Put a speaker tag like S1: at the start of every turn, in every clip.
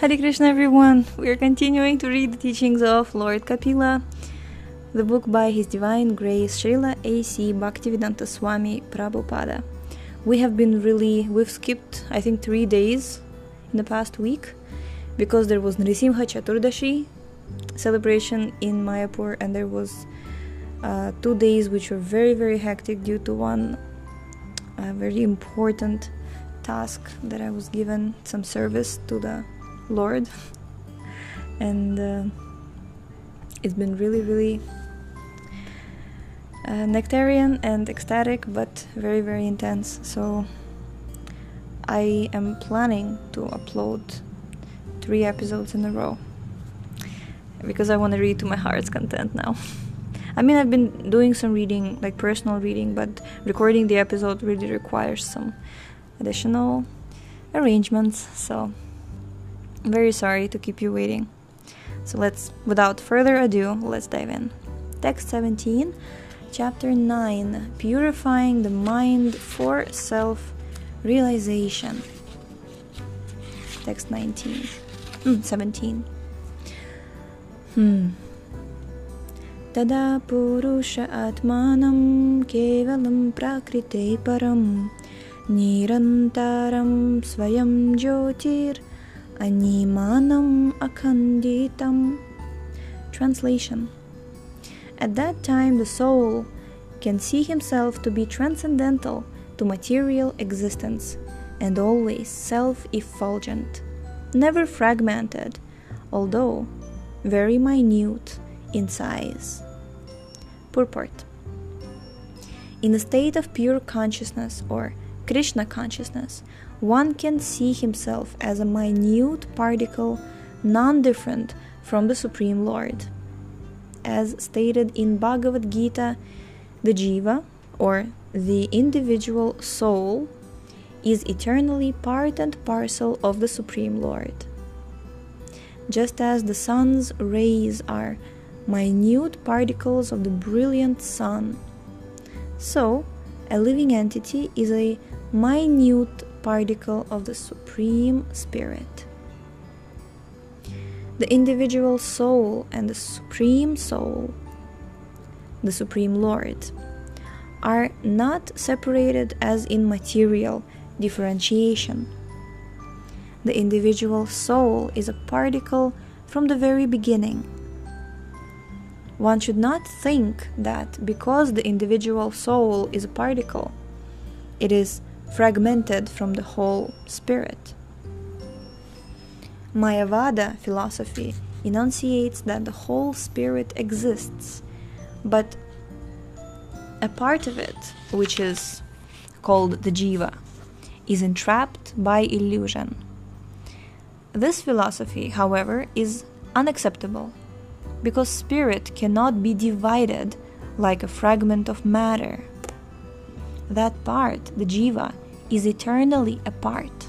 S1: Hare Krishna, everyone. We are continuing to read the teachings of Lord Kapila, the book by His Divine Grace Srila A.C. Bhaktivedanta Swami Prabhupada. We have been really, we've skipped, I think, three days in the past week because there was Nrisimha Chaturdashi celebration in Mayapur and there was uh, two days which were very, very hectic due to one uh, very important task that I was given, some service to the Lord. And uh, it's been really, really uh, nectarian and ecstatic, but very, very intense. So I am planning to upload three episodes in a row because I want to read to my heart's content now. I mean, I've been doing some reading, like personal reading, but recording the episode really requires some additional arrangements. So I'm very sorry to keep you waiting. So let's, without further ado, let's dive in. Text 17, chapter 9 Purifying the Mind for Self Realization. Text 19, mm, 17. Hmm. तदा पुरुष आत्मानं केवलं प्राकृते परं निरन्तरं स्वयं ज्योतिर् Animanam Akhanditam. Translation At that time, the soul can see himself to be transcendental to material existence and always self effulgent, never fragmented, although very minute in size. Purport In a state of pure consciousness or Krishna consciousness, one can see himself as a minute particle non different from the Supreme Lord. As stated in Bhagavad Gita, the jiva, or the individual soul, is eternally part and parcel of the Supreme Lord. Just as the sun's rays are minute particles of the brilliant sun, so a living entity is a minute particle of the Supreme Spirit. The individual soul and the Supreme Soul, the Supreme Lord, are not separated as in material differentiation. The individual soul is a particle from the very beginning. One should not think that because the individual soul is a particle, it is fragmented from the whole spirit. Mayavada philosophy enunciates that the whole spirit exists, but a part of it, which is called the jiva, is entrapped by illusion. This philosophy, however, is unacceptable because spirit cannot be divided like a fragment of matter that part, the jiva, is eternally apart.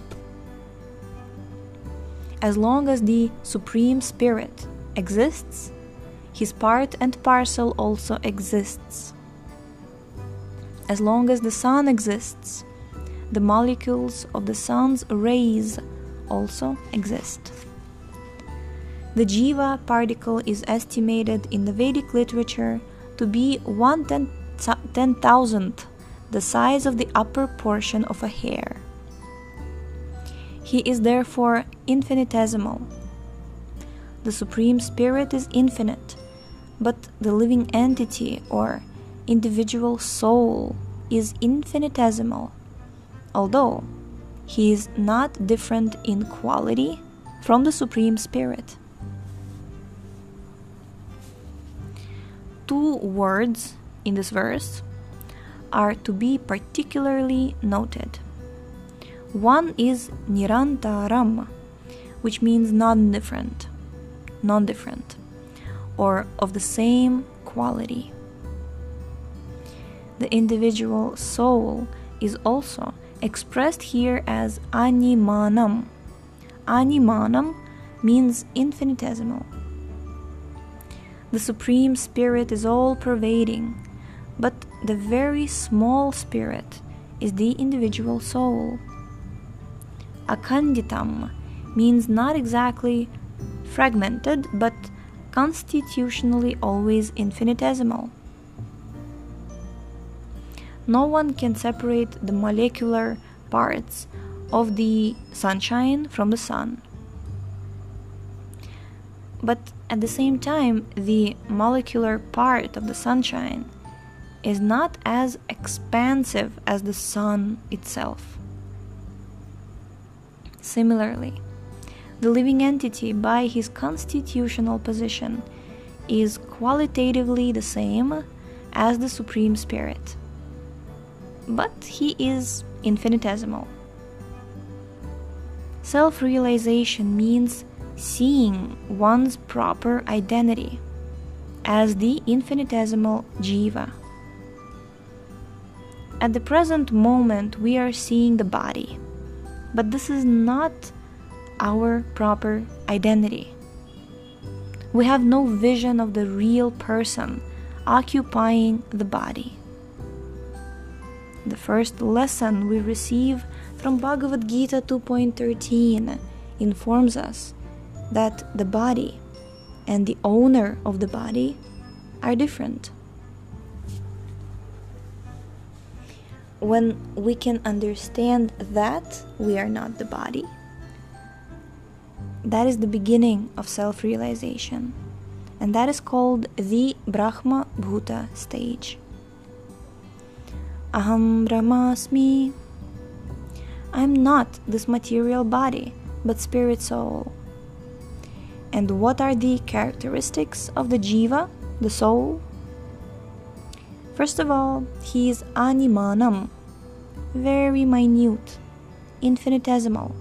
S1: As long as the Supreme Spirit exists, his part and parcel also exists. As long as the sun exists, the molecules of the sun's rays also exist. The jiva particle is estimated in the Vedic literature to be one ten, thousandth the size of the upper portion of a hair. He is therefore infinitesimal. The Supreme Spirit is infinite, but the living entity or individual soul is infinitesimal, although he is not different in quality from the Supreme Spirit. Two words in this verse are to be particularly noted. One is nirantaram, which means non-different, non-different, or of the same quality. The individual soul is also expressed here as animanam. Animanam means infinitesimal. The Supreme Spirit is all pervading, but the very small spirit is the individual soul. Akhanditam means not exactly fragmented, but constitutionally always infinitesimal. No one can separate the molecular parts of the sunshine from the sun. But at the same time, the molecular part of the sunshine is not as expansive as the sun itself. Similarly, the living entity, by his constitutional position, is qualitatively the same as the Supreme Spirit, but he is infinitesimal. Self realization means seeing one's proper identity as the infinitesimal jiva. At the present moment, we are seeing the body, but this is not our proper identity. We have no vision of the real person occupying the body. The first lesson we receive from Bhagavad Gita 2.13 informs us that the body and the owner of the body are different. When we can understand that we are not the body, that is the beginning of self realization, and that is called the Brahma Bhuta stage. Aham Brahmasmi. I'm not this material body, but spirit soul. And what are the characteristics of the jiva, the soul? First of all, he is animanam, very minute, infinitesimal.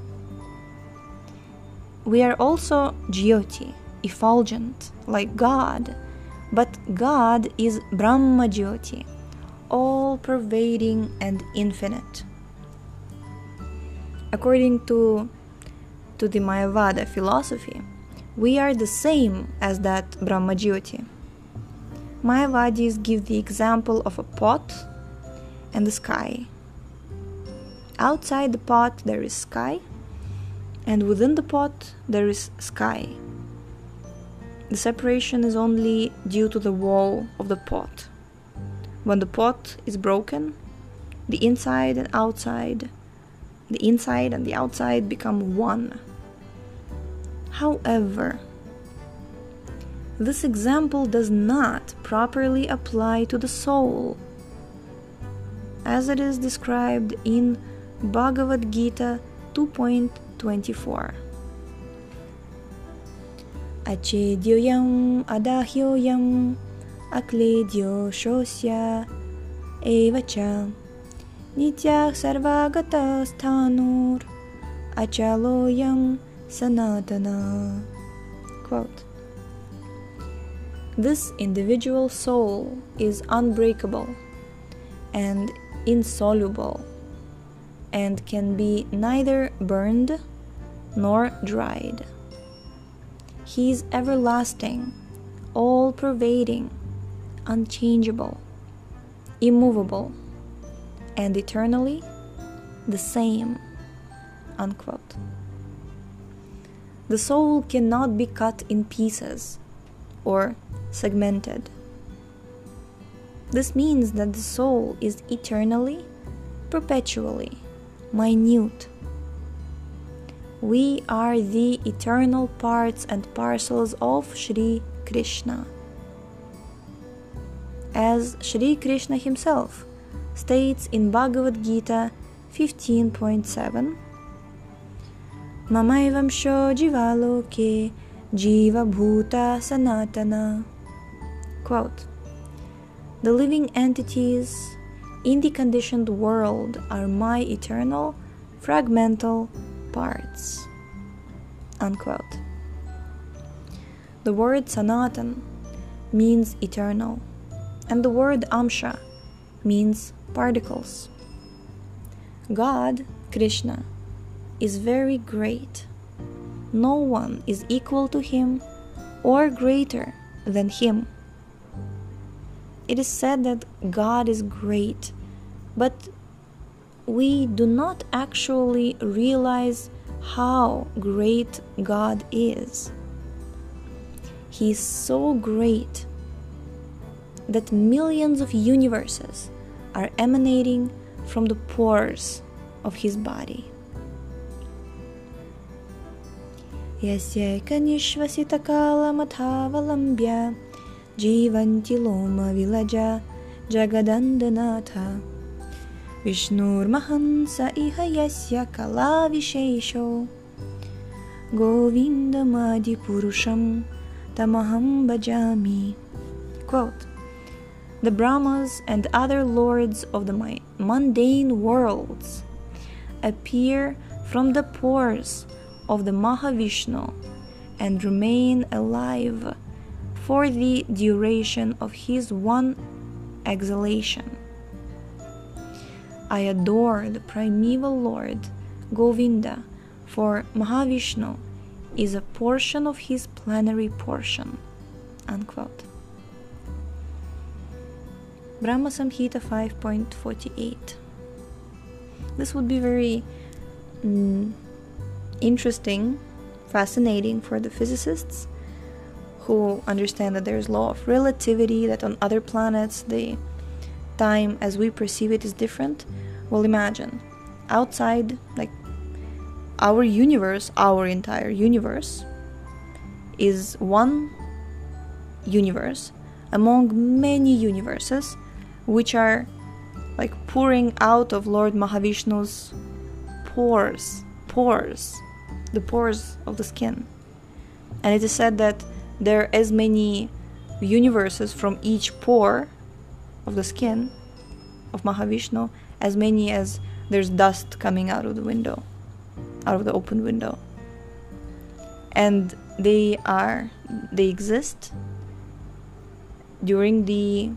S1: We are also jyoti, effulgent, like God, but God is Brahma Jyoti, all pervading and infinite. According to, to the Mayavada philosophy, we are the same as that Brahmajyoti. Mayavadis give the example of a pot and the sky. Outside the pot there is sky, and within the pot there is sky. The separation is only due to the wall of the pot. When the pot is broken, the inside and outside, the inside and the outside become one. However, this example does not properly apply to the soul, as it is described in Bhagavad Gita 2.24. Achedyoyam adahyoyam akledyo shosya evacha nitya sarvagata sthanur achaloyam Sanatana. Quote This individual soul is unbreakable and insoluble and can be neither burned nor dried. He is everlasting, all pervading, unchangeable, immovable, and eternally the same. Unquote. The soul cannot be cut in pieces or segmented. This means that the soul is eternally, perpetually, minute. We are the eternal parts and parcels of Sri Krishna. As Sri Krishna himself states in Bhagavad Gita 15.7 Mamaivam sho jivaloke Jiva Bhuta Sanatana. Quote The living entities in the conditioned world are my eternal, fragmental parts. Unquote. The word Sanatan means eternal, and the word Amsha means particles. God, Krishna, is very great. No one is equal to him or greater than him. It is said that God is great, but we do not actually realize how great God is. He is so great that millions of universes are emanating from the pores of his body. यस्यैकनिश्वसितकालमथावलम्ब्य जीवन्ति लोमविलजा जगदन्दनाथ विष्णुर्महं स इह यस्य कलाविशेषो गोविन्दमादिपुरुषं तमहं भजामि Quote The Brahmas and other lords of the mundane worlds appear from the pores of the Mahavishnu and remain alive for the duration of his one exhalation. I adore the primeval Lord Govinda, for Mahavishnu is a portion of his plenary portion. Unquote. Brahma Samhita 5.48. This would be very mm, interesting, fascinating for the physicists who understand that there's law of relativity, that on other planets the time as we perceive it is different. Well, imagine outside, like our universe, our entire universe, is one universe among many universes which are like pouring out of Lord Mahavishnu's pores, pores, the pores of the skin. And it is said that there are as many universes from each pore of the skin of Mahavishnu as many as there's dust coming out of the window, out of the open window. And they are, they exist during the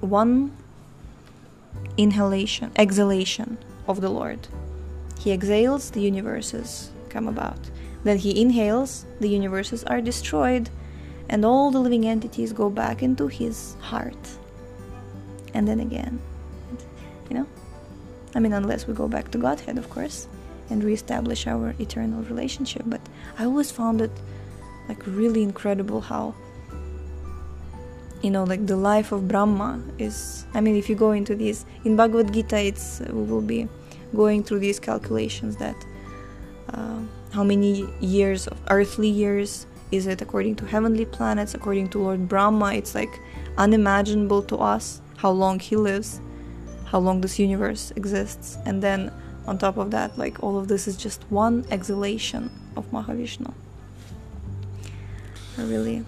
S1: one inhalation, exhalation of the Lord. He exhales, the universes come about. Then he inhales, the universes are destroyed, and all the living entities go back into his heart. And then again. You know? I mean, unless we go back to Godhead, of course, and reestablish our eternal relationship. But I always found it like really incredible how you know like the life of brahma is i mean if you go into this in bhagavad gita it's we will be going through these calculations that uh, how many years of earthly years is it according to heavenly planets according to lord brahma? It's like unimaginable to us how long he lives how long this universe exists. And then on top of that like all of this is just one exhalation of mahavishnu. I really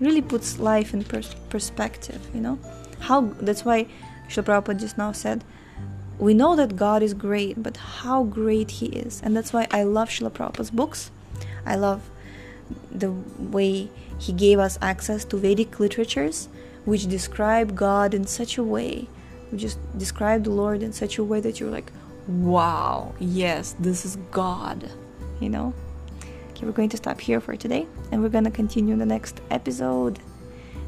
S1: really puts life in pers- perspective, you know? How that's why Srila Prabhupada just now said, we know that God is great, but how great He is. And that's why I love Srila Prabhupada's books. I love the way He gave us access to Vedic literatures, which describe God in such a way, which just describe the Lord in such a way that you're like, wow, yes, this is God, you know? Okay, we're going to stop here for today and we're going to continue in the next episode.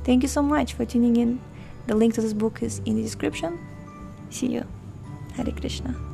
S1: Thank you so much for tuning in. The link to this book is in the description. See you. Hare Krishna.